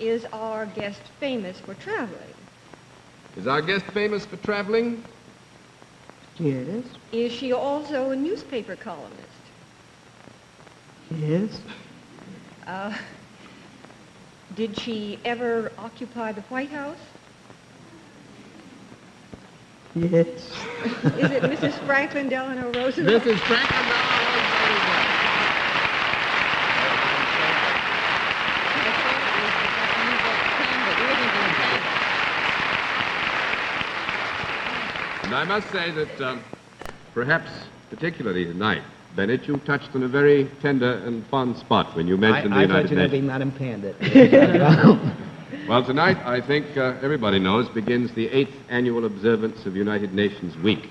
Is our guest famous for traveling? Is our guest famous for traveling? Yes. Is she also a newspaper columnist? Yes. Uh, did she ever occupy the White House? Yes. Is it Mrs. Franklin Delano Roosevelt? Mrs. Franklin Delano Roosevelt. And I must say that um, perhaps particularly tonight, Bennett, you touched on a very tender and fond spot when you mentioned I, the I United thought you Nations. Madam Panda. Well, tonight, I think uh, everybody knows, begins the eighth annual observance of United Nations Week.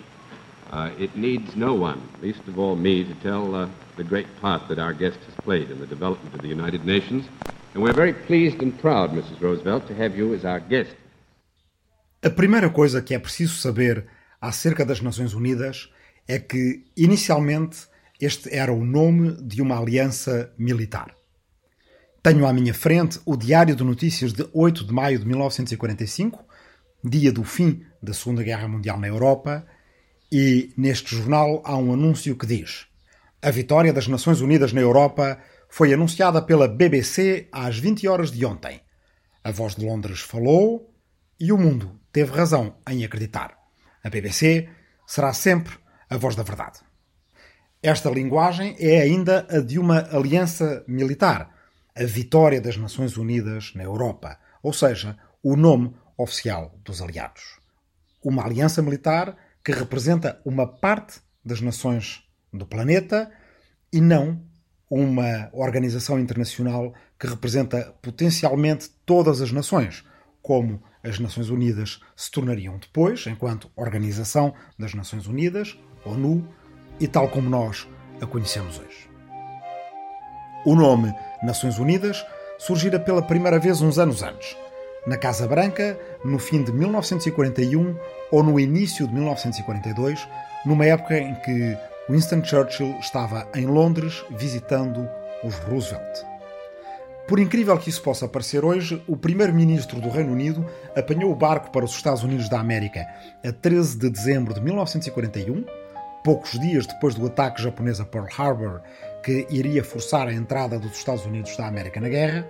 Uh, it needs no one, least of all me, to tell uh, the great part that our guest has played in the development of the United Nations. And we're very pleased and proud, Mrs. Roosevelt, to have you as our guest. A primeira coisa que é preciso saber acerca das Nações Unidas é que, inicialmente, este era o nome de uma aliança militar. Tenho à minha frente o Diário de Notícias de 8 de maio de 1945, dia do fim da Segunda Guerra Mundial na Europa, e neste jornal há um anúncio que diz: A vitória das Nações Unidas na Europa foi anunciada pela BBC às 20 horas de ontem. A voz de Londres falou e o mundo teve razão em acreditar. A BBC será sempre a voz da verdade. Esta linguagem é ainda a de uma aliança militar, a vitória das Nações Unidas na Europa, ou seja, o nome oficial dos aliados. Uma aliança militar que representa uma parte das nações do planeta e não uma organização internacional que representa potencialmente todas as nações, como as Nações Unidas se tornariam depois, enquanto Organização das Nações Unidas, ONU, e tal como nós a conhecemos hoje. O nome Nações Unidas surgira pela primeira vez uns anos antes, na Casa Branca, no fim de 1941 ou no início de 1942, numa época em que Winston Churchill estava em Londres visitando os Roosevelt. Por incrível que isso possa parecer hoje, o primeiro-ministro do Reino Unido apanhou o barco para os Estados Unidos da América a 13 de dezembro de 1941, poucos dias depois do ataque japonês a Pearl Harbor, que iria forçar a entrada dos Estados Unidos da América na guerra,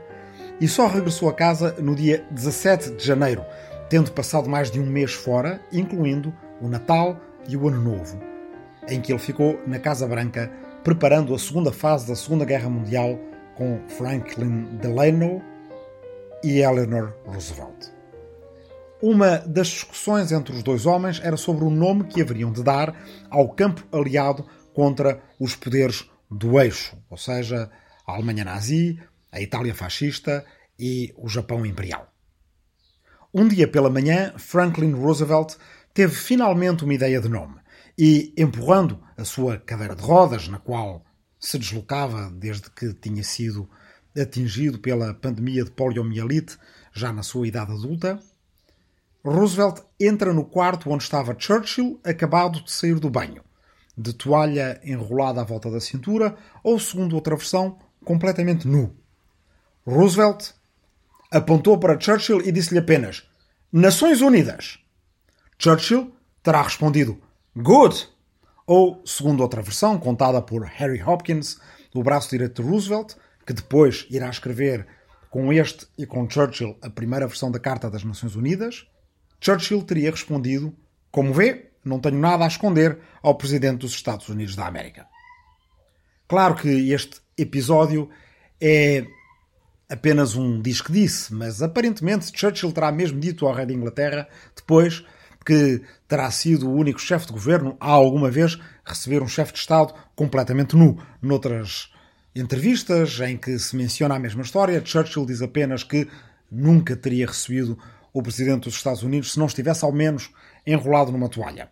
e só regressou a casa no dia 17 de janeiro, tendo passado mais de um mês fora, incluindo o Natal e o Ano Novo, em que ele ficou na Casa Branca preparando a segunda fase da Segunda Guerra Mundial com Franklin Delano e Eleanor Roosevelt. Uma das discussões entre os dois homens era sobre o nome que haveriam de dar ao campo aliado contra os poderes do eixo, ou seja, a Alemanha nazi, a Itália fascista e o Japão imperial. Um dia pela manhã, Franklin Roosevelt teve finalmente uma ideia de nome e, empurrando a sua cadeira de rodas, na qual se deslocava desde que tinha sido atingido pela pandemia de poliomielite, já na sua idade adulta, Roosevelt entra no quarto onde estava Churchill, acabado de sair do banho, de toalha enrolada à volta da cintura, ou, segundo outra versão, completamente nu. Roosevelt apontou para Churchill e disse-lhe apenas: Nações Unidas. Churchill terá respondido: Good! Ou, segundo outra versão, contada por Harry Hopkins, o braço direito de Roosevelt, que depois irá escrever com este e com Churchill a primeira versão da Carta das Nações Unidas, Churchill teria respondido: Como vê, não tenho nada a esconder ao Presidente dos Estados Unidos da América. Claro que este episódio é apenas um diz que disse, mas aparentemente Churchill terá mesmo dito ao rei da Inglaterra, depois que terá sido o único chefe de governo a alguma vez receber um chefe de Estado completamente nu. Noutras entrevistas em que se menciona a mesma história, Churchill diz apenas que nunca teria recebido o presidente dos Estados Unidos se não estivesse ao menos enrolado numa toalha.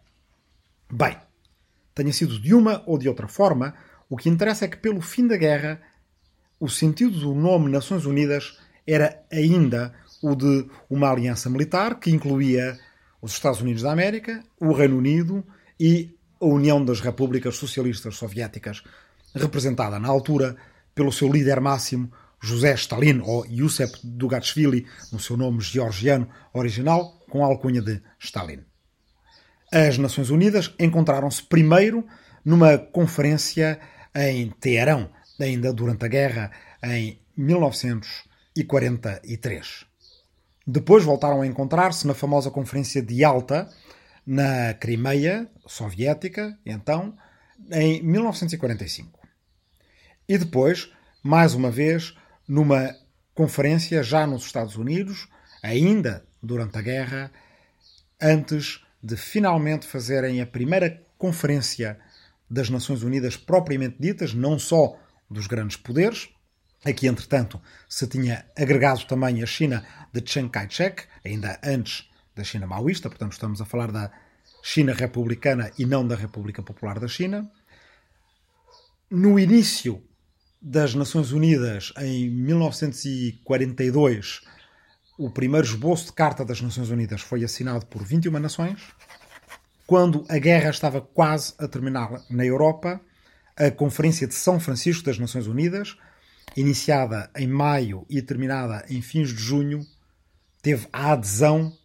Bem, tenha sido de uma ou de outra forma, o que interessa é que pelo fim da guerra o sentido do nome Nações Unidas era ainda o de uma aliança militar que incluía os Estados Unidos da América, o Reino Unido e a União das Repúblicas Socialistas Soviéticas, representada na altura pelo seu líder máximo, José Stalin ou Yusef Dugatshvili, no seu nome georgiano original, com a alcunha de Stalin. As Nações Unidas encontraram-se primeiro numa conferência em Teherão, ainda durante a guerra, em 1943. Depois voltaram a encontrar-se na famosa Conferência de Yalta, na Crimeia Soviética, então, em 1945. E depois, mais uma vez, numa conferência já nos Estados Unidos, ainda durante a guerra, antes de finalmente fazerem a primeira conferência das Nações Unidas propriamente ditas, não só dos grandes poderes. Aqui, entretanto, se tinha agregado também a China de Chiang Kai-shek, ainda antes da China maoísta, portanto, estamos a falar da China republicana e não da República Popular da China. No início das Nações Unidas, em 1942, o primeiro esboço de Carta das Nações Unidas foi assinado por 21 nações. Quando a guerra estava quase a terminar na Europa, a Conferência de São Francisco das Nações Unidas, iniciada em maio e terminada em fins de junho, teve a adesão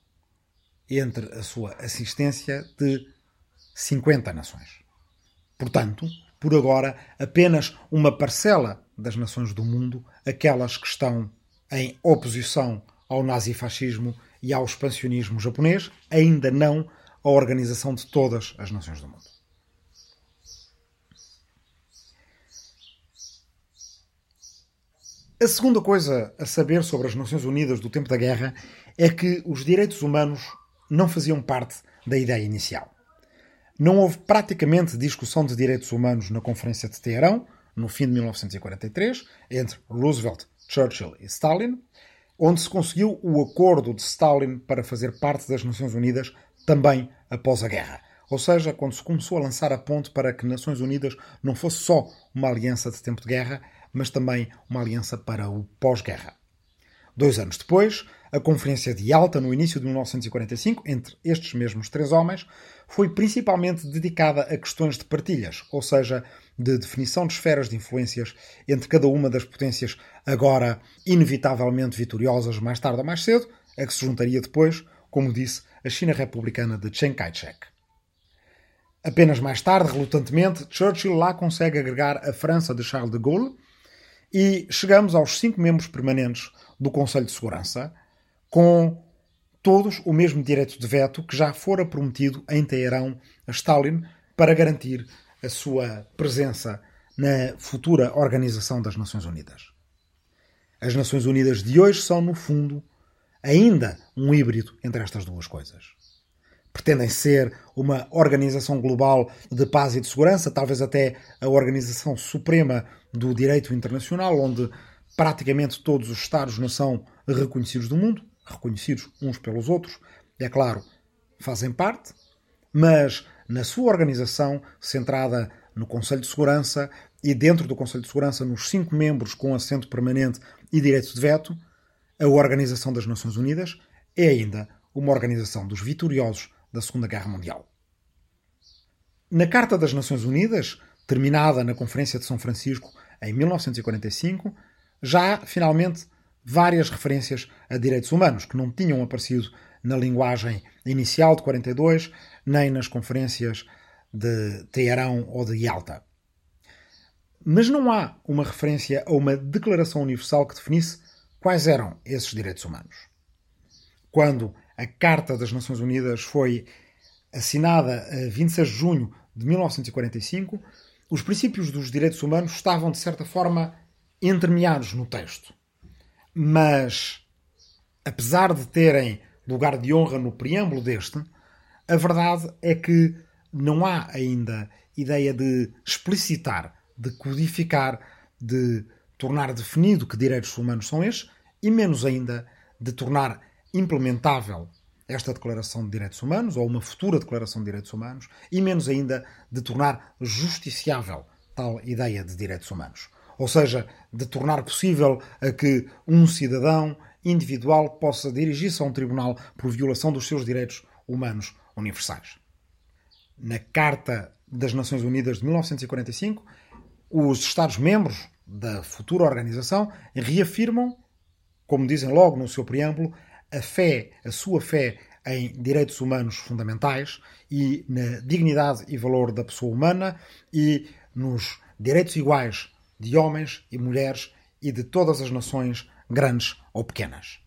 entre a sua assistência de 50 nações. Portanto, por agora, apenas uma parcela das nações do mundo, aquelas que estão em oposição ao nazifascismo e ao expansionismo japonês, ainda não a organização de todas as nações do mundo. A segunda coisa a saber sobre as Nações Unidas do tempo da guerra é que os direitos humanos não faziam parte da ideia inicial. Não houve praticamente discussão de direitos humanos na Conferência de Teherão, no fim de 1943, entre Roosevelt, Churchill e Stalin, onde se conseguiu o acordo de Stalin para fazer parte das Nações Unidas também após a guerra. Ou seja, quando se começou a lançar a ponte para que Nações Unidas não fosse só uma aliança de tempo de guerra, mas também uma aliança para o pós-guerra. Dois anos depois, a Conferência de Yalta, no início de 1945, entre estes mesmos três homens, foi principalmente dedicada a questões de partilhas, ou seja, de definição de esferas de influências entre cada uma das potências, agora inevitavelmente vitoriosas mais tarde ou mais cedo, a que se juntaria depois, como disse, a China republicana de Chiang Kai-shek. Apenas mais tarde, relutantemente, Churchill lá consegue agregar a França de Charles de Gaulle e chegamos aos cinco membros permanentes do Conselho de Segurança, com todos o mesmo direito de veto que já fora prometido em Teherão a Stalin para garantir a sua presença na futura Organização das Nações Unidas. As Nações Unidas de hoje são, no fundo, ainda um híbrido entre estas duas coisas. Pretendem ser uma organização global de paz e de segurança, talvez até a organização suprema do direito internacional, onde praticamente todos os Estados-nação reconhecidos do mundo, reconhecidos uns pelos outros, é claro, fazem parte, mas na sua organização, centrada no Conselho de Segurança e dentro do Conselho de Segurança, nos cinco membros com assento permanente e direito de veto, a Organização das Nações Unidas é ainda uma organização dos vitoriosos da Segunda Guerra Mundial. Na Carta das Nações Unidas, terminada na Conferência de São Francisco em 1945, já há finalmente várias referências a direitos humanos que não tinham aparecido na linguagem inicial de 42, nem nas conferências de Teherão ou de Yalta. Mas não há uma referência a uma declaração universal que definisse quais eram esses direitos humanos. Quando a Carta das Nações Unidas foi assinada a 26 de junho de 1945, os princípios dos direitos humanos estavam, de certa forma, entremeados no texto. Mas, apesar de terem lugar de honra no preâmbulo deste, a verdade é que não há ainda ideia de explicitar, de codificar, de tornar definido que direitos humanos são estes e menos ainda de tornar implementável esta Declaração de Direitos Humanos ou uma futura Declaração de Direitos Humanos e menos ainda de tornar justiciável tal ideia de direitos humanos. Ou seja, de tornar possível a que um cidadão individual possa dirigir-se a um tribunal por violação dos seus direitos humanos universais. Na Carta das Nações Unidas de 1945, os Estados-membros da futura organização reafirmam, como dizem logo no seu preâmbulo, a fé, a sua fé em direitos humanos fundamentais e na dignidade e valor da pessoa humana e nos direitos iguais de homens e mulheres e de todas as nações, grandes ou pequenas.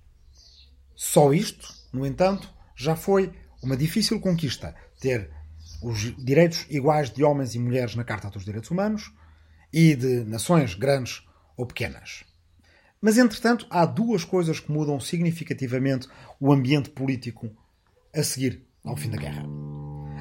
Só isto, no entanto, já foi uma difícil conquista ter os direitos iguais de homens e mulheres na Carta dos Direitos Humanos e de nações grandes ou pequenas. Mas, entretanto, há duas coisas que mudam significativamente o ambiente político a seguir ao fim da guerra.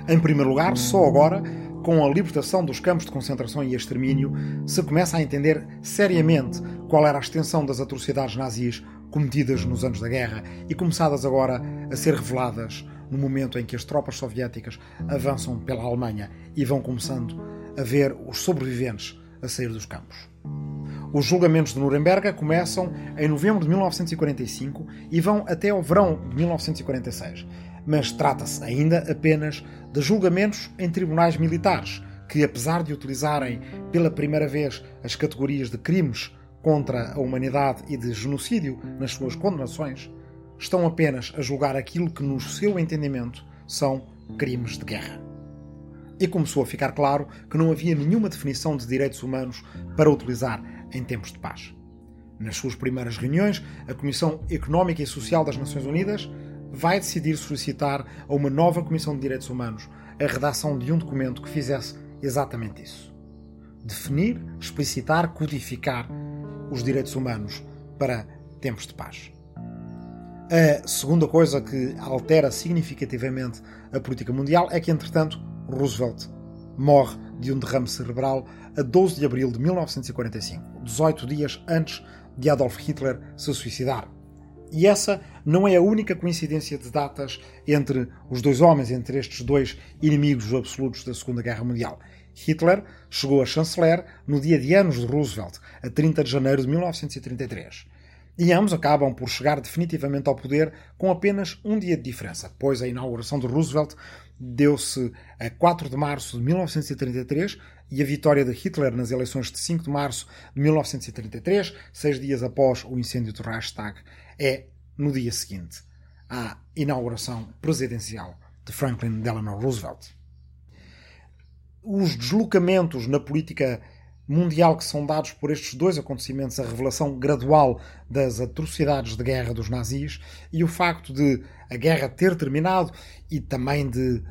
Em primeiro lugar, só agora, com a libertação dos campos de concentração e extermínio, se começa a entender seriamente qual era a extensão das atrocidades nazis cometidas nos anos da guerra e começadas agora a ser reveladas no momento em que as tropas soviéticas avançam pela Alemanha e vão começando a ver os sobreviventes a sair dos campos. Os julgamentos de Nuremberg começam em novembro de 1945 e vão até ao verão de 1946, mas trata-se ainda apenas de julgamentos em tribunais militares, que, apesar de utilizarem pela primeira vez as categorias de crimes contra a humanidade e de genocídio nas suas condenações, estão apenas a julgar aquilo que, no seu entendimento, são crimes de guerra. E começou a ficar claro que não havia nenhuma definição de direitos humanos para utilizar em tempos de paz. Nas suas primeiras reuniões, a Comissão Económica e Social das Nações Unidas vai decidir solicitar a uma nova Comissão de Direitos Humanos a redação de um documento que fizesse exatamente isso. Definir, explicitar, codificar os direitos humanos para tempos de paz. A segunda coisa que altera significativamente a política mundial é que, entretanto, Roosevelt morre de um derrame cerebral a 12 de abril de 1945, 18 dias antes de Adolf Hitler se suicidar. E essa não é a única coincidência de datas entre os dois homens, entre estes dois inimigos absolutos da Segunda Guerra Mundial. Hitler chegou a chanceler no dia de anos de Roosevelt, a 30 de janeiro de 1933. E ambos acabam por chegar definitivamente ao poder com apenas um dia de diferença, pois a inauguração de Roosevelt deu-se a 4 de março de 1933 e a vitória de Hitler nas eleições de 5 de março de 1933, seis dias após o incêndio do Reichstag, é no dia seguinte à inauguração presidencial de Franklin Delano Roosevelt. Os deslocamentos na política mundial que são dados por estes dois acontecimentos, a revelação gradual das atrocidades de guerra dos nazis e o facto de a guerra ter terminado e também de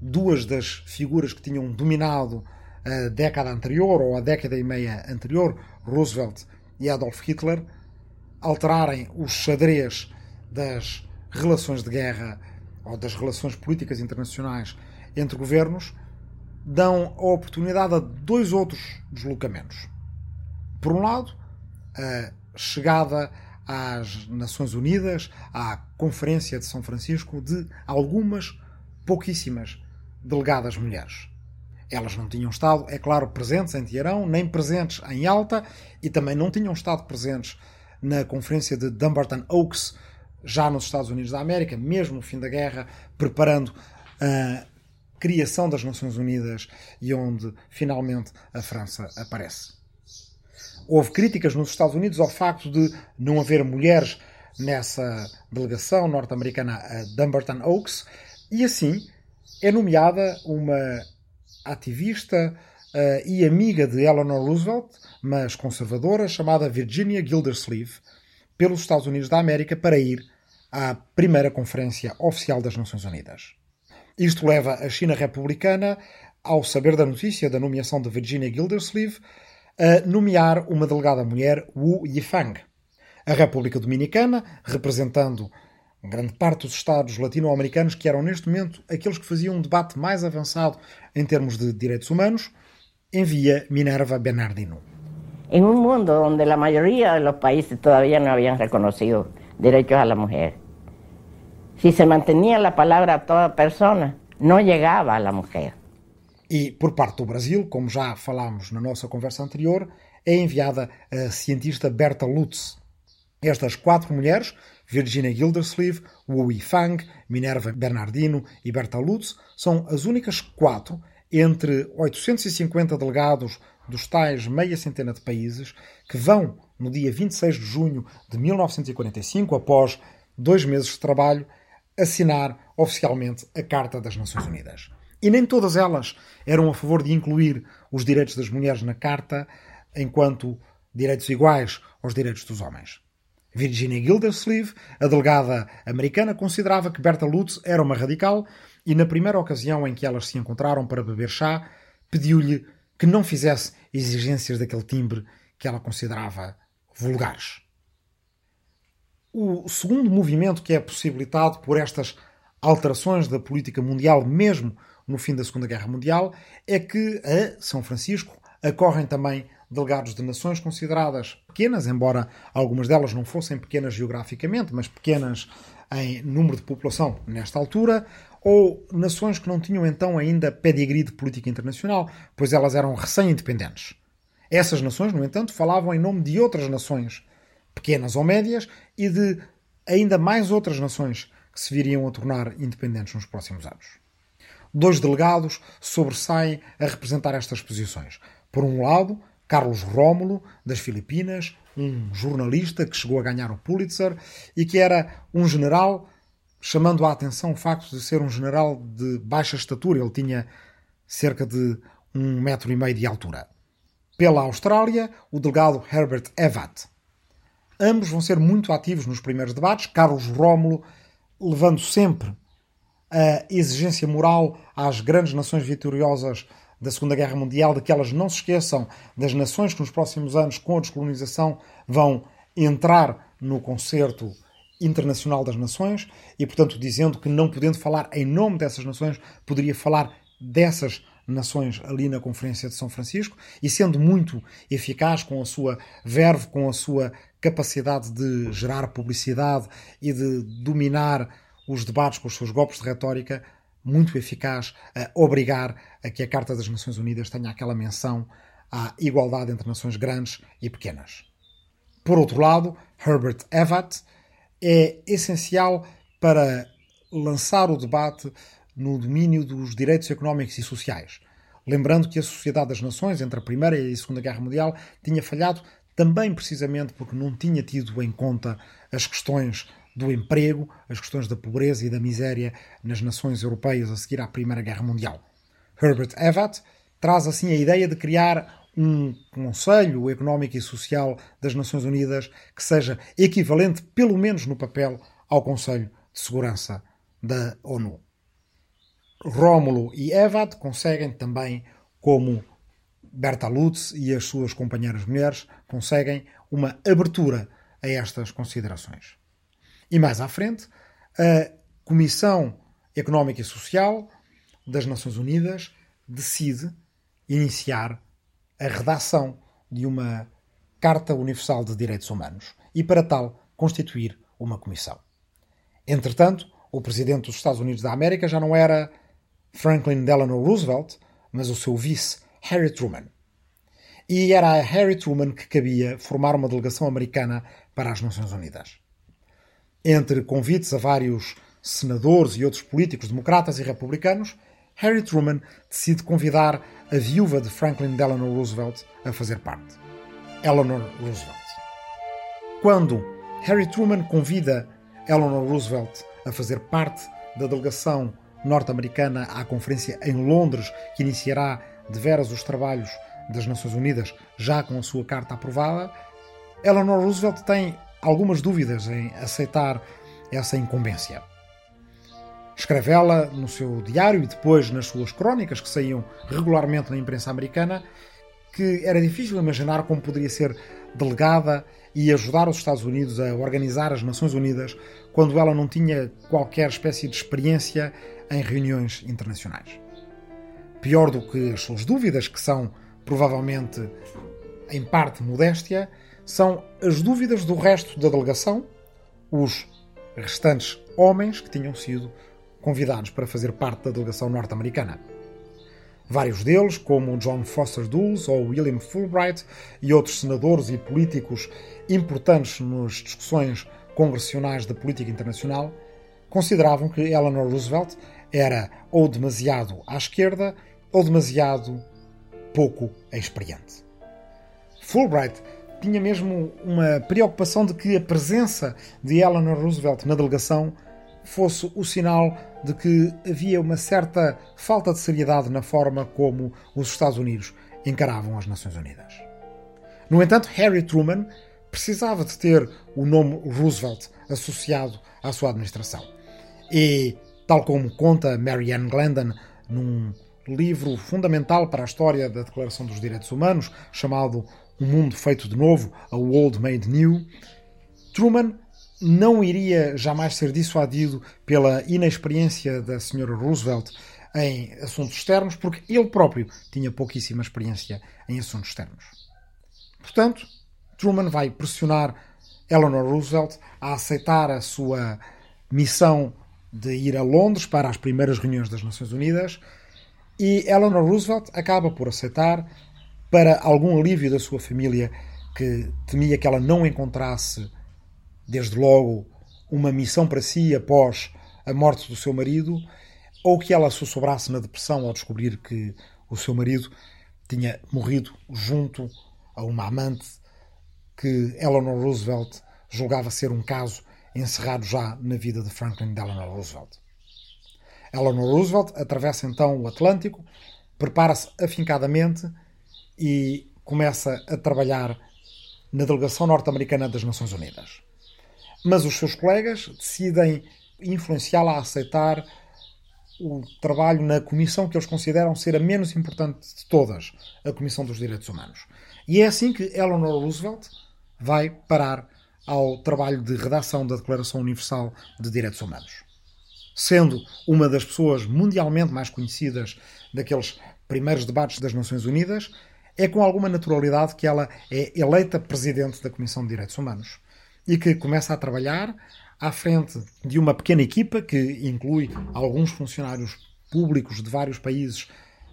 duas das figuras que tinham dominado a década anterior ou a década e meia anterior, Roosevelt e Adolf Hitler, alterarem os xadrez das relações de guerra ou das relações políticas internacionais entre governos dão a oportunidade a dois outros deslocamentos. Por um lado, a chegada às Nações Unidas, à Conferência de São Francisco, de algumas pouquíssimas delegadas mulheres. Elas não tinham estado, é claro, presentes em Teherão, nem presentes em Alta e também não tinham estado presentes na Conferência de Dumbarton Oaks, já nos Estados Unidos da América, mesmo no fim da guerra, preparando a criação das Nações Unidas e onde finalmente a França aparece. Houve críticas nos Estados Unidos ao facto de não haver mulheres nessa delegação norte-americana a Dumbarton Oaks e assim é nomeada uma ativista uh, e amiga de Eleanor Roosevelt, mas conservadora, chamada Virginia Gildersleeve, pelos Estados Unidos da América para ir à primeira conferência oficial das Nações Unidas. Isto leva a China republicana, ao saber da notícia da nomeação de Virginia Gildersleeve, a nomear uma delegada mulher, Wu Yifang. A República Dominicana, representando grande parte dos Estados latino-americanos que eram neste momento aqueles que faziam um debate mais avançado em termos de direitos humanos, envia Minerva Bernardino. En un mundo donde la mayoría de los países todavía no habían reconocido derechos a la mujer, si se mantenía la palabra a toda persona, não llegava à mulher. E por parte do Brasil, como já falámos na nossa conversa anterior, é enviada a cientista Berta Lutz. Estas quatro mulheres, Virginia Gildersleeve, Wu Yifang, Minerva Bernardino e Berta Lutz, são as únicas quatro entre 850 delegados dos tais meia centena de países que vão, no dia 26 de junho de 1945, após dois meses de trabalho, assinar oficialmente a Carta das Nações Unidas. E nem todas elas eram a favor de incluir os direitos das mulheres na Carta enquanto direitos iguais aos direitos dos homens. Virginia Gildersleeve, a delegada americana, considerava que Berta Lutz era uma radical e, na primeira ocasião em que elas se encontraram para beber chá, pediu-lhe que não fizesse exigências daquele timbre que ela considerava vulgares. O segundo movimento que é possibilitado por estas alterações da política mundial, mesmo no fim da Segunda Guerra Mundial, é que a São Francisco acorrem também delegados de nações consideradas pequenas, embora algumas delas não fossem pequenas geograficamente, mas pequenas em número de população nesta altura, ou nações que não tinham então ainda pedigree de política internacional, pois elas eram recém-independentes. Essas nações, no entanto, falavam em nome de outras nações, pequenas ou médias, e de ainda mais outras nações que se viriam a tornar independentes nos próximos anos. Dois delegados sobressaem a representar estas posições. Por um lado, Carlos Rómulo, das Filipinas, um jornalista que chegou a ganhar o Pulitzer e que era um general, chamando a atenção o facto de ser um general de baixa estatura. Ele tinha cerca de um metro e meio de altura. Pela Austrália, o delegado Herbert Evatt. Ambos vão ser muito ativos nos primeiros debates. Carlos Rómulo levando sempre a exigência moral às grandes nações vitoriosas da Segunda Guerra Mundial, de que elas não se esqueçam das nações que nos próximos anos, com a descolonização, vão entrar no concerto internacional das nações e, portanto, dizendo que não podendo falar em nome dessas nações, poderia falar dessas nações ali na Conferência de São Francisco e sendo muito eficaz com a sua verve, com a sua capacidade de gerar publicidade e de dominar os debates com os seus golpes de retórica, muito eficaz a obrigar a que a Carta das Nações Unidas tenha aquela menção à igualdade entre nações grandes e pequenas. Por outro lado, Herbert Evatt é essencial para lançar o debate no domínio dos direitos económicos e sociais. Lembrando que a Sociedade das Nações, entre a Primeira e a Segunda Guerra Mundial, tinha falhado também precisamente porque não tinha tido em conta as questões do emprego, as questões da pobreza e da miséria nas nações europeias a seguir à Primeira Guerra Mundial. Herbert Evatt traz assim a ideia de criar um Conselho Económico e Social das Nações Unidas que seja equivalente, pelo menos no papel, ao Conselho de Segurança da ONU. Rómulo e Evatt conseguem também, como Berta Lutz e as suas companheiras mulheres, conseguem uma abertura a estas considerações. E mais à frente, a Comissão Económica e Social das Nações Unidas decide iniciar a redação de uma Carta Universal de Direitos Humanos e, para tal, constituir uma comissão. Entretanto, o presidente dos Estados Unidos da América já não era Franklin Delano Roosevelt, mas o seu vice, Harry Truman. E era a Harry Truman que cabia formar uma delegação americana para as Nações Unidas. Entre convites a vários senadores e outros políticos democratas e republicanos, Harry Truman decide convidar a viúva de Franklin Delano Roosevelt a fazer parte, Eleanor Roosevelt. Quando Harry Truman convida Eleanor Roosevelt a fazer parte da delegação norte-americana à conferência em Londres, que iniciará de veras os trabalhos das Nações Unidas, já com a sua carta aprovada, Eleanor Roosevelt tem algumas dúvidas em aceitar essa incumbência. Escreve ela no seu diário e depois nas suas crónicas, que saíam regularmente na imprensa americana, que era difícil imaginar como poderia ser delegada e ajudar os Estados Unidos a organizar as Nações Unidas quando ela não tinha qualquer espécie de experiência em reuniões internacionais. Pior do que as suas dúvidas, que são provavelmente em parte modéstia, são as dúvidas do resto da delegação, os restantes homens que tinham sido convidados para fazer parte da delegação norte-americana. Vários deles, como John Foster Dulles ou William Fulbright e outros senadores e políticos importantes nas discussões congressionais da política internacional, consideravam que Eleanor Roosevelt era ou demasiado à esquerda ou demasiado pouco experiente. Fulbright tinha mesmo uma preocupação de que a presença de Eleanor Roosevelt na delegação fosse o sinal de que havia uma certa falta de seriedade na forma como os Estados Unidos encaravam as Nações Unidas. No entanto, Harry Truman precisava de ter o nome Roosevelt associado à sua administração. E, tal como conta Marianne Glendon num livro fundamental para a história da Declaração dos Direitos Humanos, chamado Um Mundo Feito de Novo, A World Made New, Truman não iria jamais ser dissuadido pela inexperiência da Sra. Roosevelt em assuntos externos, porque ele próprio tinha pouquíssima experiência em assuntos externos. Portanto, Truman vai pressionar Eleanor Roosevelt a aceitar a sua missão de ir a Londres para as primeiras reuniões das Nações Unidas e Eleanor Roosevelt acaba por aceitar para algum alívio da sua família que temia que ela não encontrasse desde logo uma missão para si após a morte do seu marido ou que ela sussurrasse na depressão ao descobrir que o seu marido tinha morrido junto a uma amante que Eleanor Roosevelt julgava ser um caso encerrado já na vida de Franklin Delano Roosevelt. Eleanor Roosevelt atravessa então o Atlântico, prepara-se afincadamente e começa a trabalhar na delegação norte-americana das Nações Unidas. Mas os seus colegas decidem influenciá-la a aceitar o trabalho na comissão que eles consideram ser a menos importante de todas, a Comissão dos Direitos Humanos. E é assim que Eleanor Roosevelt vai parar ao trabalho de redação da Declaração Universal de Direitos Humanos. Sendo uma das pessoas mundialmente mais conhecidas daqueles primeiros debates das Nações Unidas, é com alguma naturalidade que ela é eleita presidente da Comissão de Direitos Humanos e que começa a trabalhar à frente de uma pequena equipa que inclui alguns funcionários públicos de vários países,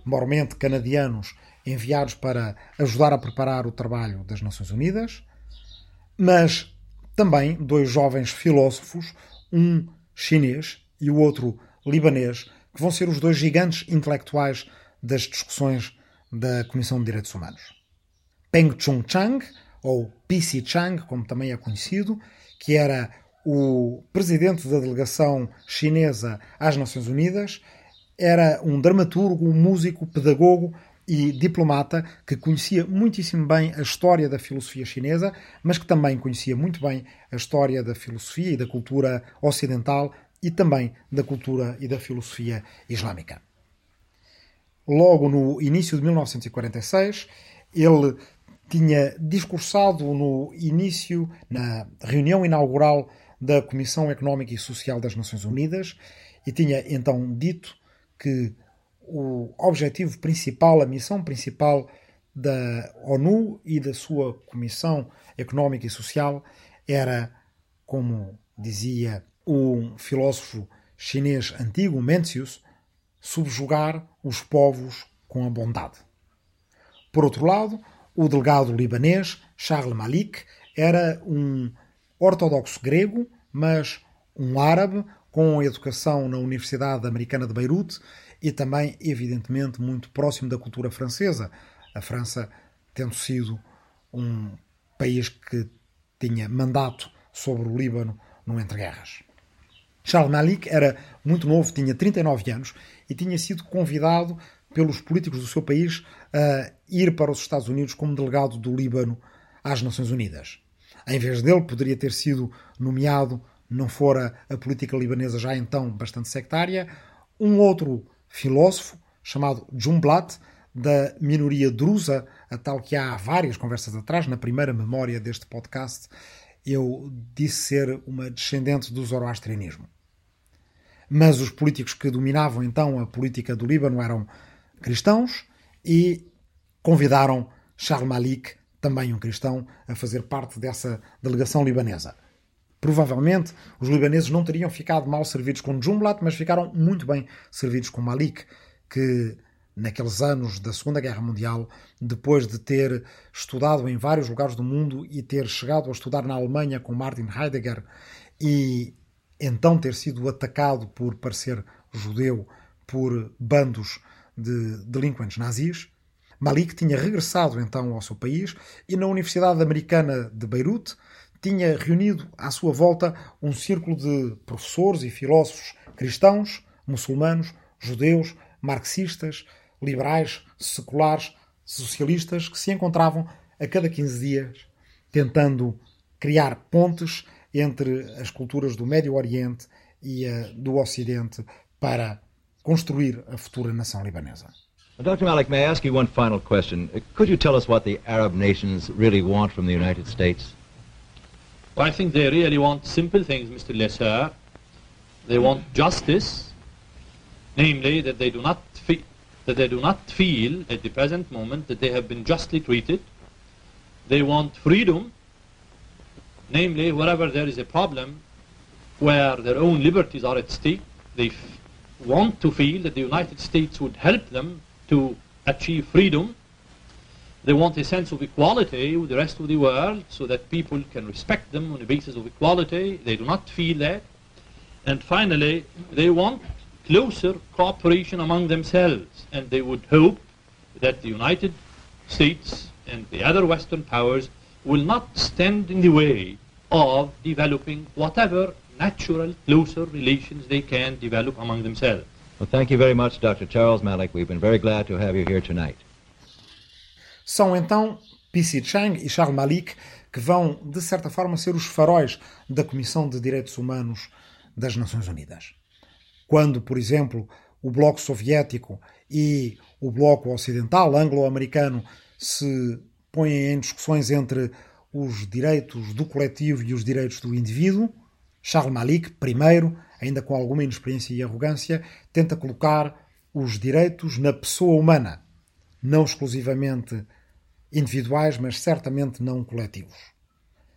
mormente canadianos, enviados para ajudar a preparar o trabalho das Nações Unidas, mas também dois jovens filósofos, um chinês e o outro libanês, que vão ser os dois gigantes intelectuais das discussões da Comissão de Direitos Humanos. Peng Chung Chang, ou P.C. Chang, como também é conhecido, que era o presidente da delegação chinesa às Nações Unidas, era um dramaturgo, músico, pedagogo e diplomata que conhecia muitíssimo bem a história da filosofia chinesa, mas que também conhecia muito bem a história da filosofia e da cultura ocidental e também da cultura e da filosofia islâmica. Logo no início de 1946, ele tinha discursado no início, na reunião inaugural da Comissão Económica e Social das Nações Unidas e tinha então dito que o objetivo principal, a missão principal da ONU e da sua Comissão Económica e Social era, como dizia um filósofo chinês antigo, Mencius, subjugar os povos com a bondade. Por outro lado, o delegado libanês, Charles Malik, era um ortodoxo grego, mas um árabe com educação na Universidade Americana de Beirute e também, evidentemente, muito próximo da cultura francesa. A França tendo sido um país que tinha mandato sobre o Líbano no entreguerras. Charles Malik era muito novo, tinha 39 anos e tinha sido convidado pelos políticos do seu país a ir para os Estados Unidos como delegado do Líbano às Nações Unidas. Em vez dele, poderia ter sido nomeado, não fora a política libanesa já então bastante sectária, um outro filósofo chamado Jumblat, da minoria drusa, a tal que há várias conversas atrás, na primeira memória deste podcast, eu disse ser uma descendente do zoroastrianismo. Mas os políticos que dominavam então a política do Líbano eram cristãos e convidaram Charles Malik também um cristão, a fazer parte dessa delegação libanesa. Provavelmente os libaneses não teriam ficado mal servidos com Jumblat, mas ficaram muito bem servidos com Malik, que naqueles anos da Segunda Guerra Mundial, depois de ter estudado em vários lugares do mundo e ter chegado a estudar na Alemanha com Martin Heidegger e então ter sido atacado por parecer judeu por bandos de delinquentes nazis. Malik tinha regressado então ao seu país e na Universidade Americana de Beirute tinha reunido à sua volta um círculo de professores e filósofos cristãos, muçulmanos, judeus, marxistas, liberais, seculares, socialistas que se encontravam a cada 15 dias tentando criar pontes entre as culturas do Médio Oriente e a do Ocidente para construir a futura nação libanesa. Dr. Malik, may I ask you one final question? Could you tell us what the Arab nations really want from the United States? Well, I think they really want simple things, Mr. Lesser. They want justice, namely that they do not that they do not feel at the present moment that they have been justly treated. They want freedom, namely wherever there is a problem where their own liberties are at stake, they want to feel that the United States would help them to achieve freedom. They want a sense of equality with the rest of the world so that people can respect them on the basis of equality. They do not feel that. And finally, they want closer cooperation among themselves. And they would hope that the United States and the other Western powers will not stand in the way of developing whatever natural closer relations they can develop among themselves. Well, thank you very much, Dr. Charles Malik. We've been very glad to have you here tonight. São então P.C. Chang e Charles Malik que vão, de certa forma, ser os faróis da Comissão de Direitos Humanos das Nações Unidas. Quando, por exemplo, o Bloco Soviético e o Bloco Ocidental anglo-americano se põem em discussões entre os direitos do coletivo e os direitos do indivíduo, Charles Malik, primeiro, ainda com alguma inexperiência e arrogância, tenta colocar os direitos na pessoa humana, não exclusivamente individuais, mas certamente não coletivos.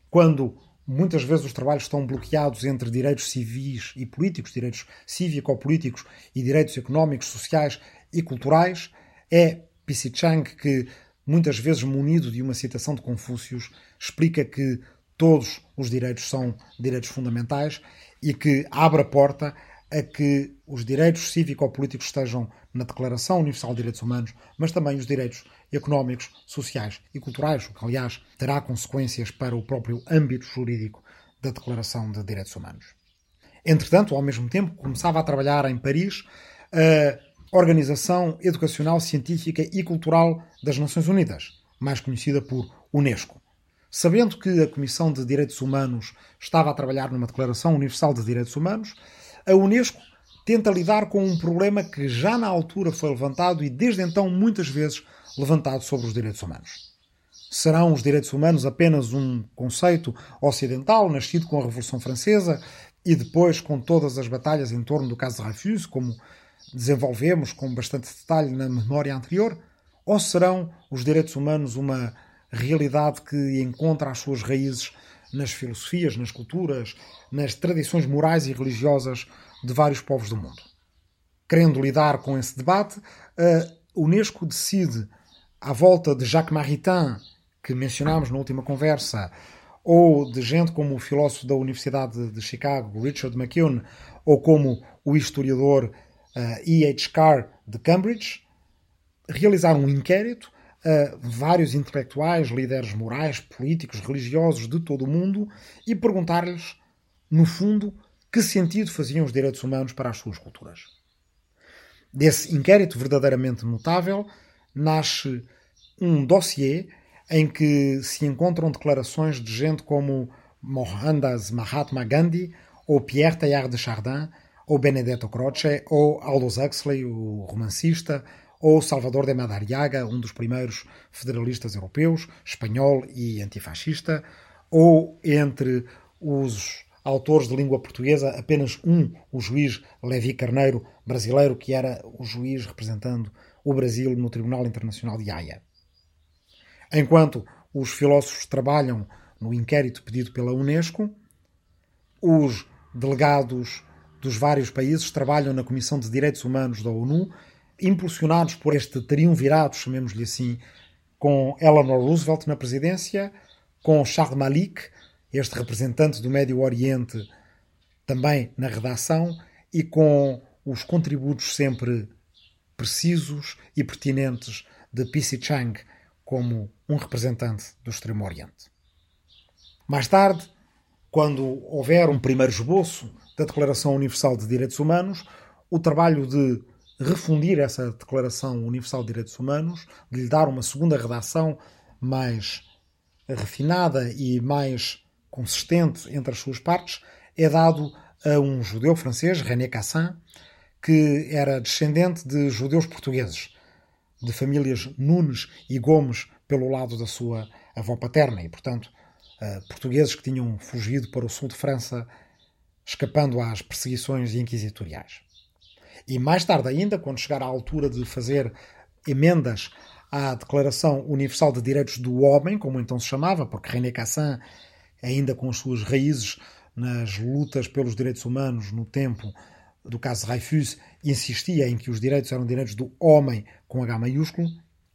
Quando muitas vezes os trabalhos estão bloqueados entre direitos civis e políticos, direitos cívico-políticos e direitos económicos, sociais e culturais, é P.C. Chang que, muitas vezes munido de uma citação de Confúcio, explica que todos os direitos são direitos fundamentais e que abre a porta a que os direitos cívico-políticos estejam na Declaração Universal de Direitos Humanos, mas também os direitos económicos, sociais e culturais, o que, aliás, terá consequências para o próprio âmbito jurídico da Declaração de Direitos Humanos. Entretanto, ao mesmo tempo, começava a trabalhar em Paris a Organização Educacional, Científica e Cultural das Nações Unidas, mais conhecida por Unesco. Sabendo que a Comissão de Direitos Humanos estava a trabalhar numa Declaração Universal de Direitos Humanos, a Unesco tenta lidar com um problema que já na altura foi levantado e desde então muitas vezes levantado sobre os direitos humanos. Serão os direitos humanos apenas um conceito ocidental, nascido com a Revolução Francesa e depois com todas as batalhas em torno do caso de Dreyfus, como desenvolvemos com bastante detalhe na memória anterior? Ou serão os direitos humanos uma realidade que encontra as suas raízes nas filosofias, nas culturas, nas tradições morais e religiosas de vários povos do mundo? Querendo lidar com esse debate, a Unesco decide, à volta de Jacques Maritain, que mencionámos na última conversa, ou de gente como o filósofo da Universidade de Chicago, Richard McKeown, ou como o historiador uh, E.H. Carr de Cambridge, realizar um inquérito a vários intelectuais, líderes morais, políticos, religiosos de todo o mundo e perguntar-lhes, no fundo, que sentido faziam os direitos humanos para as suas culturas. Desse inquérito verdadeiramente notável nasce um dossiê em que se encontram declarações de gente como Mohandas Mahatma Gandhi, ou Pierre Teilhard de Chardin, ou Benedetto Croce, ou Aldous Huxley, o romancista, ou Salvador de Madariaga, um dos primeiros federalistas europeus, espanhol e antifascista, ou entre os autores de língua portuguesa, apenas um, o juiz Levi Carneiro, brasileiro, que era o juiz representando o Brasil no Tribunal Internacional de Haia. Enquanto os filósofos trabalham no inquérito pedido pela Unesco, os delegados dos vários países trabalham na Comissão de Direitos Humanos da ONU, impulsionados por este triunvirato, chamemos-lhe assim, com Eleanor Roosevelt na presidência, com Charles Malik, este representante do Médio Oriente, também na redação, e com os contributos sempre precisos e pertinentes de P.C. Chang como um representante do Extremo Oriente. Mais tarde, quando houver um primeiro esboço da Declaração Universal de Direitos Humanos, o trabalho de refundir essa Declaração Universal de Direitos Humanos, de lhe dar uma segunda redação mais refinada e mais consistente entre as suas partes, é dado a um judeu francês, René Cassin, que era descendente de judeus portugueses, de famílias Nunes e Gomes pelo lado da sua avó paterna. E, portanto, uh, portugueses que tinham fugido para o sul de França, escapando às perseguições inquisitoriais. E mais tarde ainda, quando chegar à altura de fazer emendas à Declaração Universal de Direitos do Homem, como então se chamava, porque René Cassin, ainda com as suas raízes nas lutas pelos direitos humanos no tempo do caso Dreyfus, insistia em que os direitos eram direitos do homem com H maiúsculo,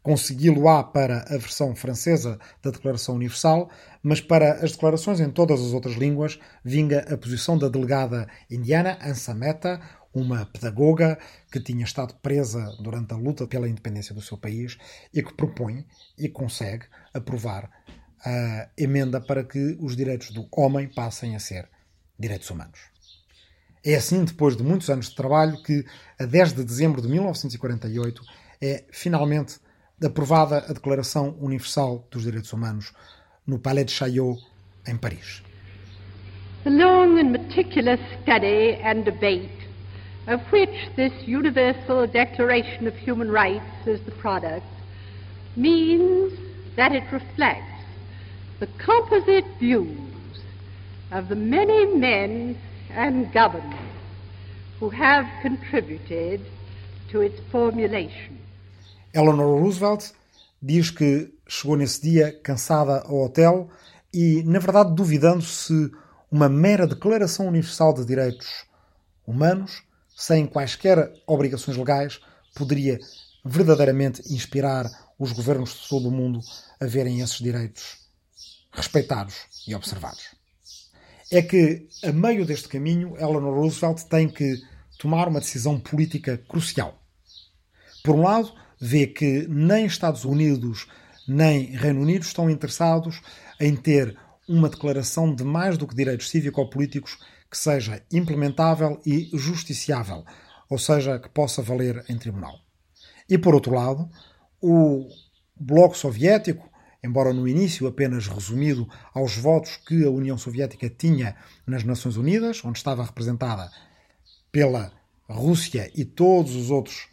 consegui-lo-á para a versão francesa da Declaração Universal, mas para as declarações em todas as outras línguas vinga a posição da delegada indiana Ansa Mehta, uma pedagoga que tinha estado presa durante a luta pela independência do seu país e que propõe e consegue aprovar a emenda para que os direitos do homem passem a ser direitos humanos. É assim, depois de muitos anos de trabalho, que a 10 de dezembro de 1948 é finalmente aprovada a Declaração Universal dos Direitos Humanos no Palais de Chaillot, em Paris. The long and meticulous study and debate of which this Universal Declaration of Human Rights is the product means that it reflects the composite views of the many men and governments who have contributed to its formulation. Eleanor Roosevelt diz que chegou nesse dia cansada ao hotel e, na verdade, duvidando se uma mera Declaração Universal de Direitos Humanos, sem quaisquer obrigações legais, poderia verdadeiramente inspirar os governos de todo o mundo a verem esses direitos respeitados e observados. É que, a meio deste caminho, Eleanor Roosevelt tem que tomar uma decisão política crucial. Por um lado, vê que nem Estados Unidos nem Reino Unido estão interessados em ter uma declaração de mais do que direitos cívico-políticos que seja implementável e justiciável, ou seja, que possa valer em tribunal. E por outro lado, o Bloco Soviético, embora no início apenas resumido aos votos que a União Soviética tinha nas Nações Unidas, onde estava representada pela Rússia e todos os outros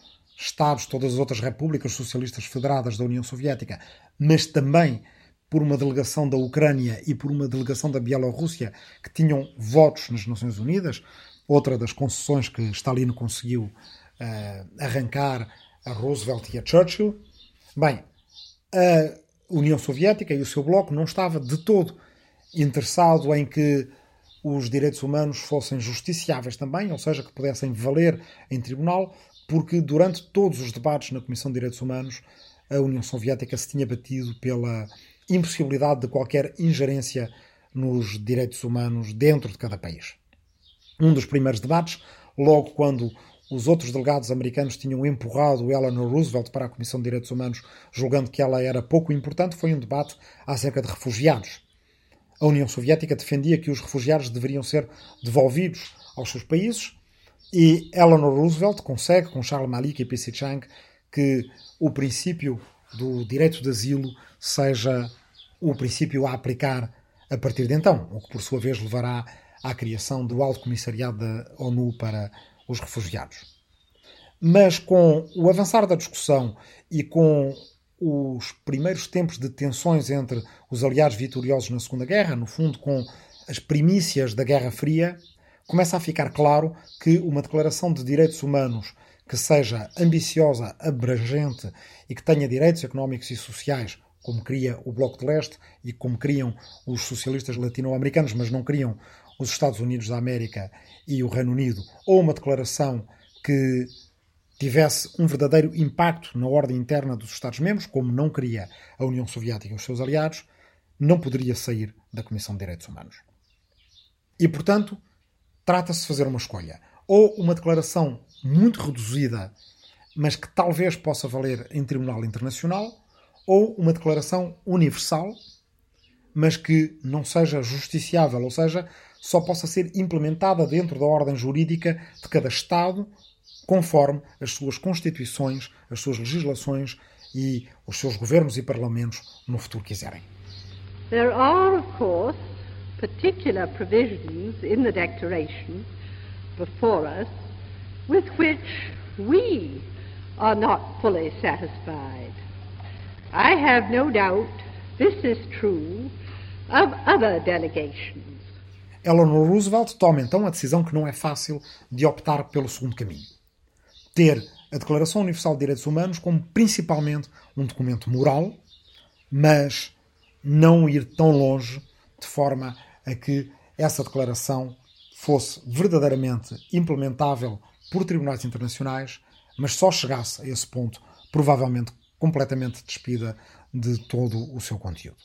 Estados, todas as outras repúblicas socialistas federadas da União Soviética, mas também por uma delegação da Ucrânia e por uma delegação da Bielorrússia que tinham votos nas Nações Unidas, outra das concessões que Stalin conseguiu uh, arrancar a Roosevelt e a Churchill. Bem, a União Soviética e o seu bloco não estava de todo interessado em que os direitos humanos fossem justiciáveis também, ou seja, que pudessem valer em tribunal, porque durante todos os debates na Comissão de Direitos Humanos a União Soviética se tinha batido pela impossibilidade de qualquer ingerência nos direitos humanos dentro de cada país. Um dos primeiros debates, logo quando os outros delegados americanos tinham empurrado Eleanor Roosevelt para a Comissão de Direitos Humanos, julgando que ela era pouco importante, foi um debate acerca de refugiados. A União Soviética defendia que os refugiados deveriam ser devolvidos aos seus países e Eleanor Roosevelt consegue, com Charles Malik e P.C. Chang, que o princípio do direito de asilo seja o princípio a aplicar a partir de então, o que por sua vez levará à criação do Alto Comissariado da ONU para os Refugiados. Mas com o avançar da discussão e com os primeiros tempos de tensões entre os aliados vitoriosos na Segunda Guerra, no fundo com as primícias da Guerra Fria, começa a ficar claro que uma declaração de direitos humanos que seja ambiciosa, abrangente e que tenha direitos económicos e sociais, como queria o Bloco de Leste e como queriam os socialistas latino-americanos, mas não queriam os Estados Unidos da América e o Reino Unido, ou uma declaração que tivesse um verdadeiro impacto na ordem interna dos Estados-membros, como não queria a União Soviética e os seus aliados, não poderia sair da Comissão de Direitos Humanos. E, portanto, trata-se de fazer uma escolha. Ou uma declaração muito reduzida mas que talvez possa valer em tribunal internacional, ou uma declaração universal, mas que não seja justiciável, ou seja, só possa ser implementada dentro da ordem jurídica de cada Estado, conforme as suas constituições, as suas legislações e os seus governos e parlamentos no futuro quiserem. There are, of course, particular provisions in the Declaration before us with which we are not fully satisfied. I have no doubt this is true of other delegations. Eleanor Roosevelt toma então a decisão que não é fácil de optar pelo segundo caminho. Ter a Declaração Universal de Direitos Humanos como principalmente um documento moral, mas não ir tão longe de forma a que essa declaração fosse verdadeiramente implementável por tribunais internacionais, mas só chegasse a esse ponto, provavelmente completamente despida de todo o seu conteúdo.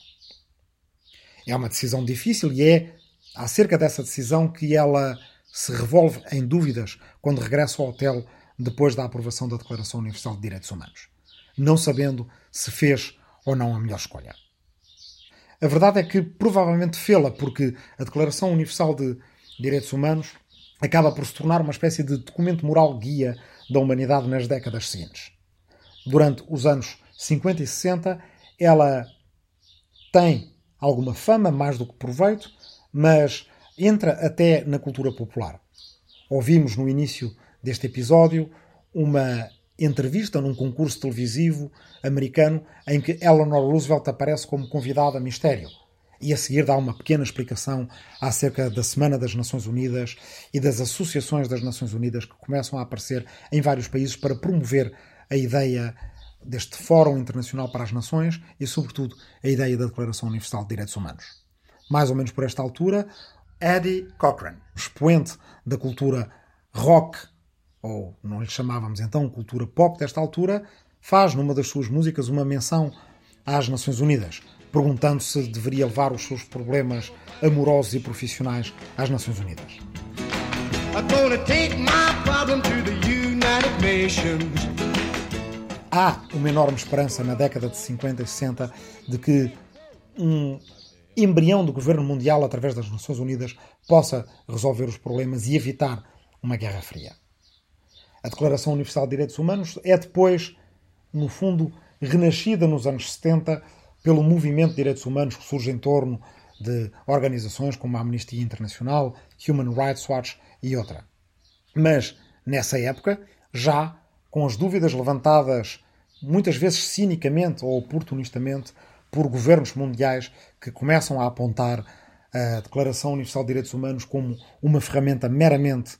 É uma decisão difícil e é acerca dessa decisão que ela se revolve em dúvidas quando regressa ao hotel depois da aprovação da Declaração Universal de Direitos Humanos, não sabendo se fez ou não a melhor escolha. A verdade é que provavelmente fê-la, porque a Declaração Universal de Direitos Humanos acaba por se tornar uma espécie de documento moral guia da humanidade nas décadas seguintes. Durante os anos 50 e 60, ela tem alguma fama, mais do que proveito, mas entra até na cultura popular. Ouvimos no início deste episódio uma entrevista num concurso televisivo americano em que Eleanor Roosevelt aparece como convidada a mistério. E a seguir dá uma pequena explicação acerca da Semana das Nações Unidas e das associações das Nações Unidas que começam a aparecer em vários países para promover a ideia deste Fórum Internacional para as Nações e, sobretudo, a ideia da Declaração Universal de Direitos Humanos. Mais ou menos por esta altura, Eddie Cochran, expoente da cultura rock, ou não lhe chamávamos então cultura pop desta altura, faz numa das suas músicas uma menção às Nações Unidas, perguntando se deveria levar os seus problemas amorosos e profissionais às Nações Unidas. Há uma enorme esperança na década de 50 e 60 de que um embrião do governo mundial através das Nações Unidas possa resolver os problemas e evitar uma guerra fria. A Declaração Universal de Direitos Humanos é depois, no fundo, renascida nos anos 70 pelo movimento de direitos humanos que surge em torno de organizações como a Amnistia Internacional, Human Rights Watch e outra. Mas, nessa época, já com as dúvidas levantadas muitas vezes cinicamente ou oportunistamente por governos mundiais que começam a apontar a Declaração Universal de Direitos Humanos como uma ferramenta meramente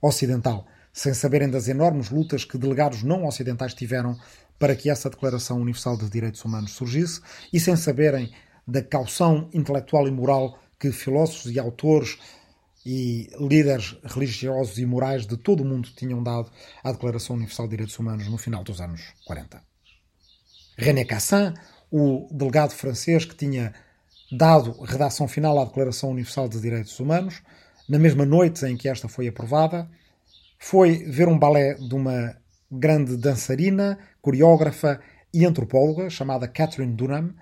ocidental, sem saberem das enormes lutas que delegados não ocidentais tiveram para que essa Declaração Universal de Direitos Humanos surgisse e sem saberem da caução intelectual e moral que filósofos e autores e líderes religiosos e morais de todo o mundo tinham dado à Declaração Universal de Direitos Humanos no final dos anos 40. René Cassin, o delegado francês que tinha dado redação final à Declaração Universal de Direitos Humanos, na mesma noite em que esta foi aprovada, foi ver um balé de uma grande dançarina, coreógrafa e antropóloga chamada Catherine Dunham,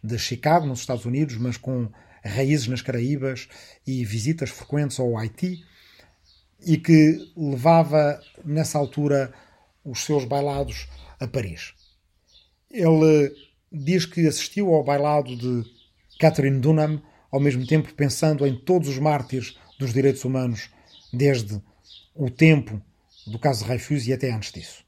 de Chicago, nos Estados Unidos, mas com raízes nas Caraíbas e visitas frequentes ao Haiti, e que levava nessa altura os seus bailados a Paris. Ele diz que assistiu ao bailado de Catherine Dunham, ao mesmo tempo pensando em todos os mártires dos direitos humanos desde o tempo do caso de e até antes disso.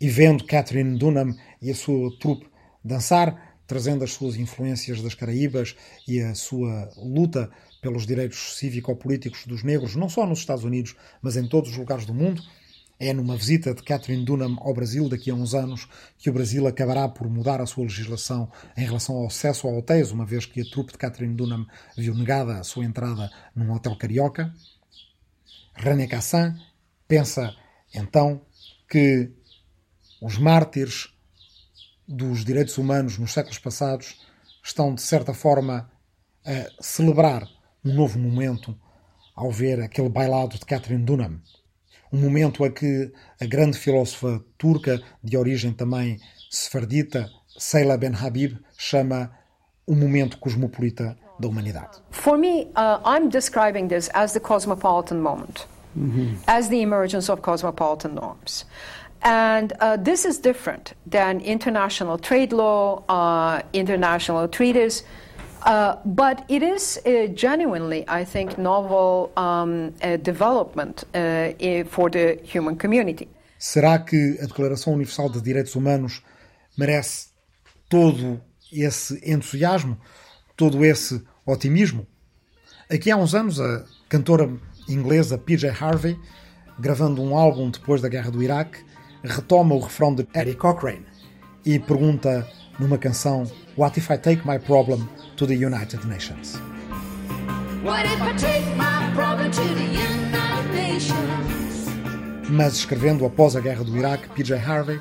E vendo Catherine Dunham e a sua trupe dançar, trazendo as suas influências das Caraíbas e a sua luta pelos direitos cívico-políticos dos negros, não só nos Estados Unidos, mas em todos os lugares do mundo. É numa visita de Catherine Dunham ao Brasil daqui a uns anos que o Brasil acabará por mudar a sua legislação em relação ao acesso a hotéis, uma vez que a trupe de Catherine Dunham viu negada a sua entrada num hotel carioca. René Cassin pensa então que os mártires dos direitos humanos nos séculos passados estão, de certa forma, a celebrar um novo momento ao ver aquele bailado de Catherine Dunham. Um momento a que a grande filósofa turca de origem também sefardita, Seila Ben Habib, chama um momento cosmopolita da humanidade. For me, uh, I'm describing this as the cosmopolitan moment, as the emergence of cosmopolitan norms. And uh, this is different than international trade law, uh, international treaties, uh, but it is uh, genuinely, I think, novel um, uh, development uh, for the human community. Será que a Declaração Universal de Direitos Humanos merece todo esse entusiasmo, todo esse otimismo? Aqui há uns anos, a cantora inglesa PJ Harvey, gravando um álbum depois da guerra do Iraque, retoma o refrão de Eddie Cochrane e pergunta numa canção What if I take my problem to the United Nations? What if I take my problem to the United Nations? Mas escrevendo após a guerra do Iraque, PJ Harvey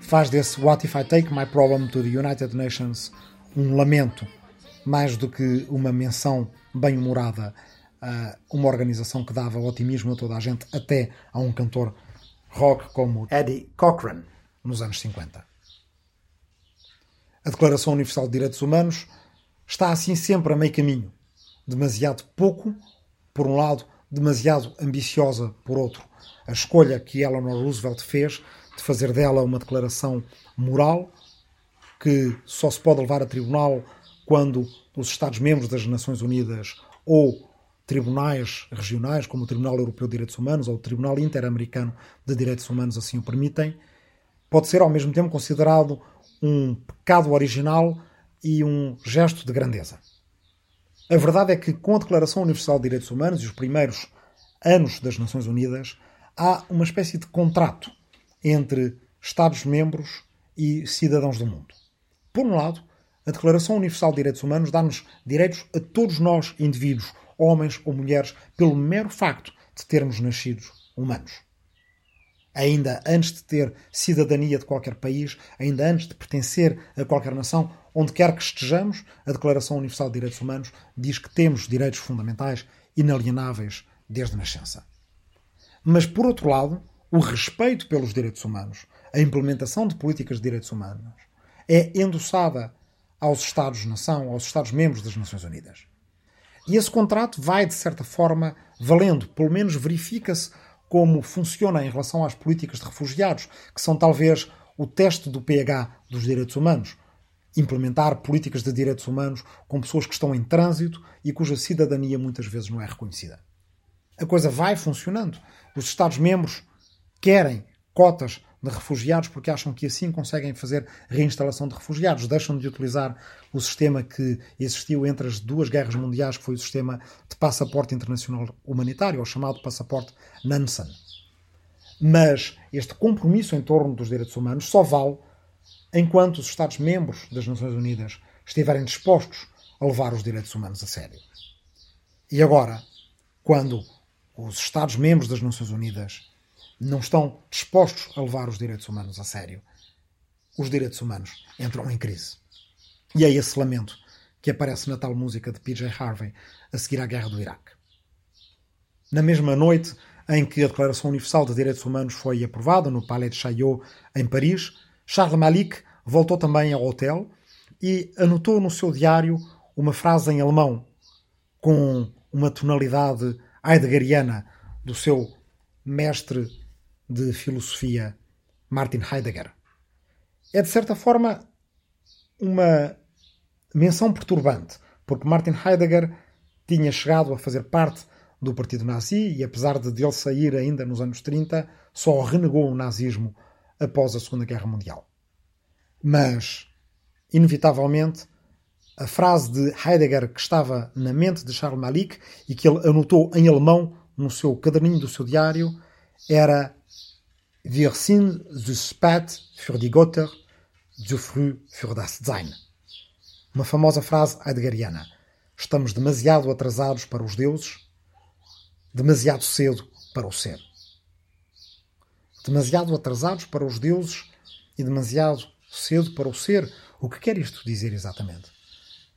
faz desse What if I take my problem to the United Nations um lamento, mais do que uma menção bem-humorada a uma organização que dava otimismo a toda a gente, até a um cantor rock como Eddie Cochran, nos anos 50. A Declaração Universal de Direitos Humanos está assim sempre a meio caminho. Demasiado pouco, por um lado, demasiado ambiciosa, por outro. A escolha que Eleanor Roosevelt fez de fazer dela uma declaração moral que só se pode levar a tribunal quando os Estados-membros das Nações Unidas ou tribunais regionais, como o Tribunal Europeu de Direitos Humanos ou o Tribunal Interamericano de Direitos Humanos assim o permitem, pode ser ao mesmo tempo considerado um pecado original e um gesto de grandeza. A verdade é que, com a Declaração Universal de Direitos Humanos e os primeiros anos das Nações Unidas, há uma espécie de contrato entre Estados-membros e cidadãos do mundo. Por um lado, a Declaração Universal de Direitos Humanos dá-nos direitos a todos nós, indivíduos, homens ou mulheres, pelo mero facto de termos nascido humanos. Ainda antes de ter cidadania de qualquer país, ainda antes de pertencer a qualquer nação, onde quer que estejamos, a Declaração Universal de Direitos Humanos diz que temos direitos fundamentais inalienáveis desde a nascença. Mas, por outro lado, o respeito pelos direitos humanos, a implementação de políticas de direitos humanos, é endossada aos Estados-nação, aos Estados-membros das Nações Unidas. E esse contrato vai, de certa forma, valendo, pelo menos verifica-se como funciona em relação às políticas de refugiados, que são talvez o teste do pH dos direitos humanos. Implementar políticas de direitos humanos com pessoas que estão em trânsito e cuja cidadania muitas vezes não é reconhecida. A coisa vai funcionando. Os Estados-membros querem cotas de refugiados porque acham que assim conseguem fazer reinstalação de refugiados. Deixam de utilizar o sistema que existiu entre as duas guerras mundiais, que foi o sistema de passaporte internacional humanitário, ou chamado passaporte Nansen. Mas este compromisso em torno dos direitos humanos só vale enquanto os Estados-membros das Nações Unidas estiverem dispostos a levar os direitos humanos a sério. E agora, quando os Estados-membros das Nações Unidas não estão dispostos a levar os direitos humanos a sério, os direitos humanos entram em crise. E é esse lamento que aparece na tal música de PJ Harvey a seguir à guerra do Iraque. Na mesma noite em que a Declaração Universal de Direitos Humanos foi aprovada no Palais de Chaillot, em Paris, Charles Malik voltou também ao hotel e anotou no seu diário uma frase em alemão com uma tonalidade heideggeriana do seu mestre de filosofia, Martin Heidegger. É, de certa forma, uma menção perturbante, porque Martin Heidegger tinha chegado a fazer parte do partido nazi e, apesar de dele sair ainda nos anos 30, só renegou o nazismo após a Segunda Guerra Mundial. Mas, inevitavelmente, a frase de Heidegger que estava na mente de Charles Malik e que ele anotou em alemão no seu caderninho do seu diário era Wir sind zu spät für die Götter, zu früh für das Sein. Uma famosa frase heideggeriana. Estamos demasiado atrasados para os deuses, demasiado cedo para o ser. Demasiado atrasados para os deuses e demasiado cedo para o ser. O que quer isto dizer exatamente?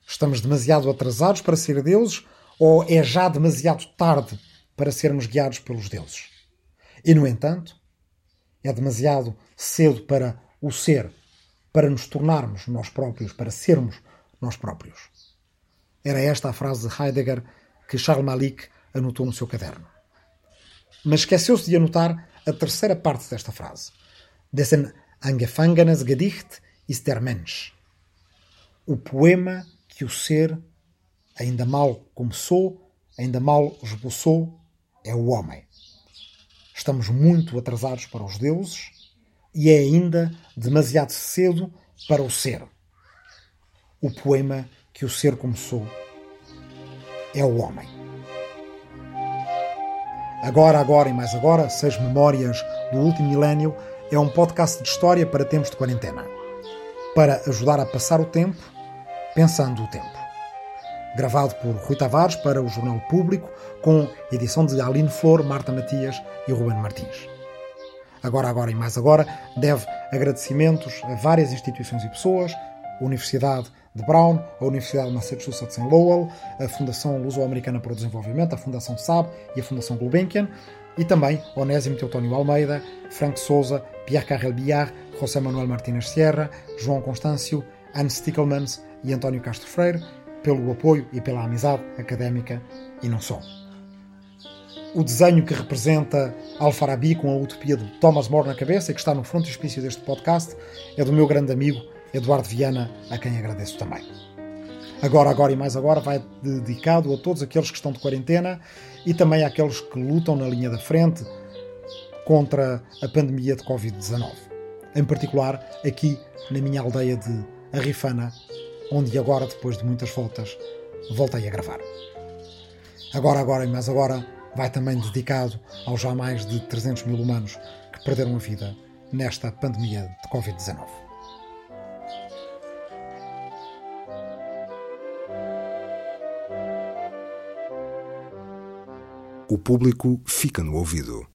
Estamos demasiado atrasados para ser deuses ou é já demasiado tarde para sermos guiados pelos deuses? E, no entanto, é demasiado cedo para o ser, para nos tornarmos nós próprios, para sermos nós próprios. Era esta a frase de Heidegger que Charles Malik anotou no seu caderno. Mas esqueceu-se de anotar a terceira parte desta frase. Dessen angefangenes Gedicht ist der Mensch. O poema que o ser ainda mal começou, ainda mal esboçou, é o homem. Estamos muito atrasados para os deuses e é ainda demasiado cedo para o ser. O poema que o ser começou é o homem. Agora, agora e mais agora, Seis Memórias do Último Milénio é um podcast de história para tempos de quarentena. Para ajudar a passar o tempo, pensando o tempo. Gravado por Rui Tavares para o Jornal Público, com edição de Aline Flor, Marta Matias e Ruben Martins. Agora, agora e mais agora, deve agradecimentos a várias instituições e pessoas, a Universidade de Brown, a Universidade de Massachusetts em Lowell, a Fundação Luso-Americana para o Desenvolvimento, a Fundação SAB e a Fundação Gulbenkian, e também Onésimo Teotónio Almeida, Frank Souza, Pierre Carrel Billard, José Manuel Martínez Sierra, João Constâncio, Anne Stickelmans e António Castro Freire, pelo apoio e pela amizade académica e não só. O desenho que representa Al-Farabi com a utopia de Thomas More na cabeça e que está no frontispício deste podcast é do meu grande amigo Eduardo Viana, a quem agradeço também. Agora, agora e mais agora vai dedicado a todos aqueles que estão de quarentena e também àqueles que lutam na linha da frente contra a pandemia de Covid-19. Em particular, aqui na minha aldeia de Arrifana, onde agora, depois de muitas voltas, voltei a gravar. Agora, agora e mais agora vai também dedicado aos já mais de 300 mil humanos que perderam a vida nesta pandemia de Covid-19. O público fica no ouvido.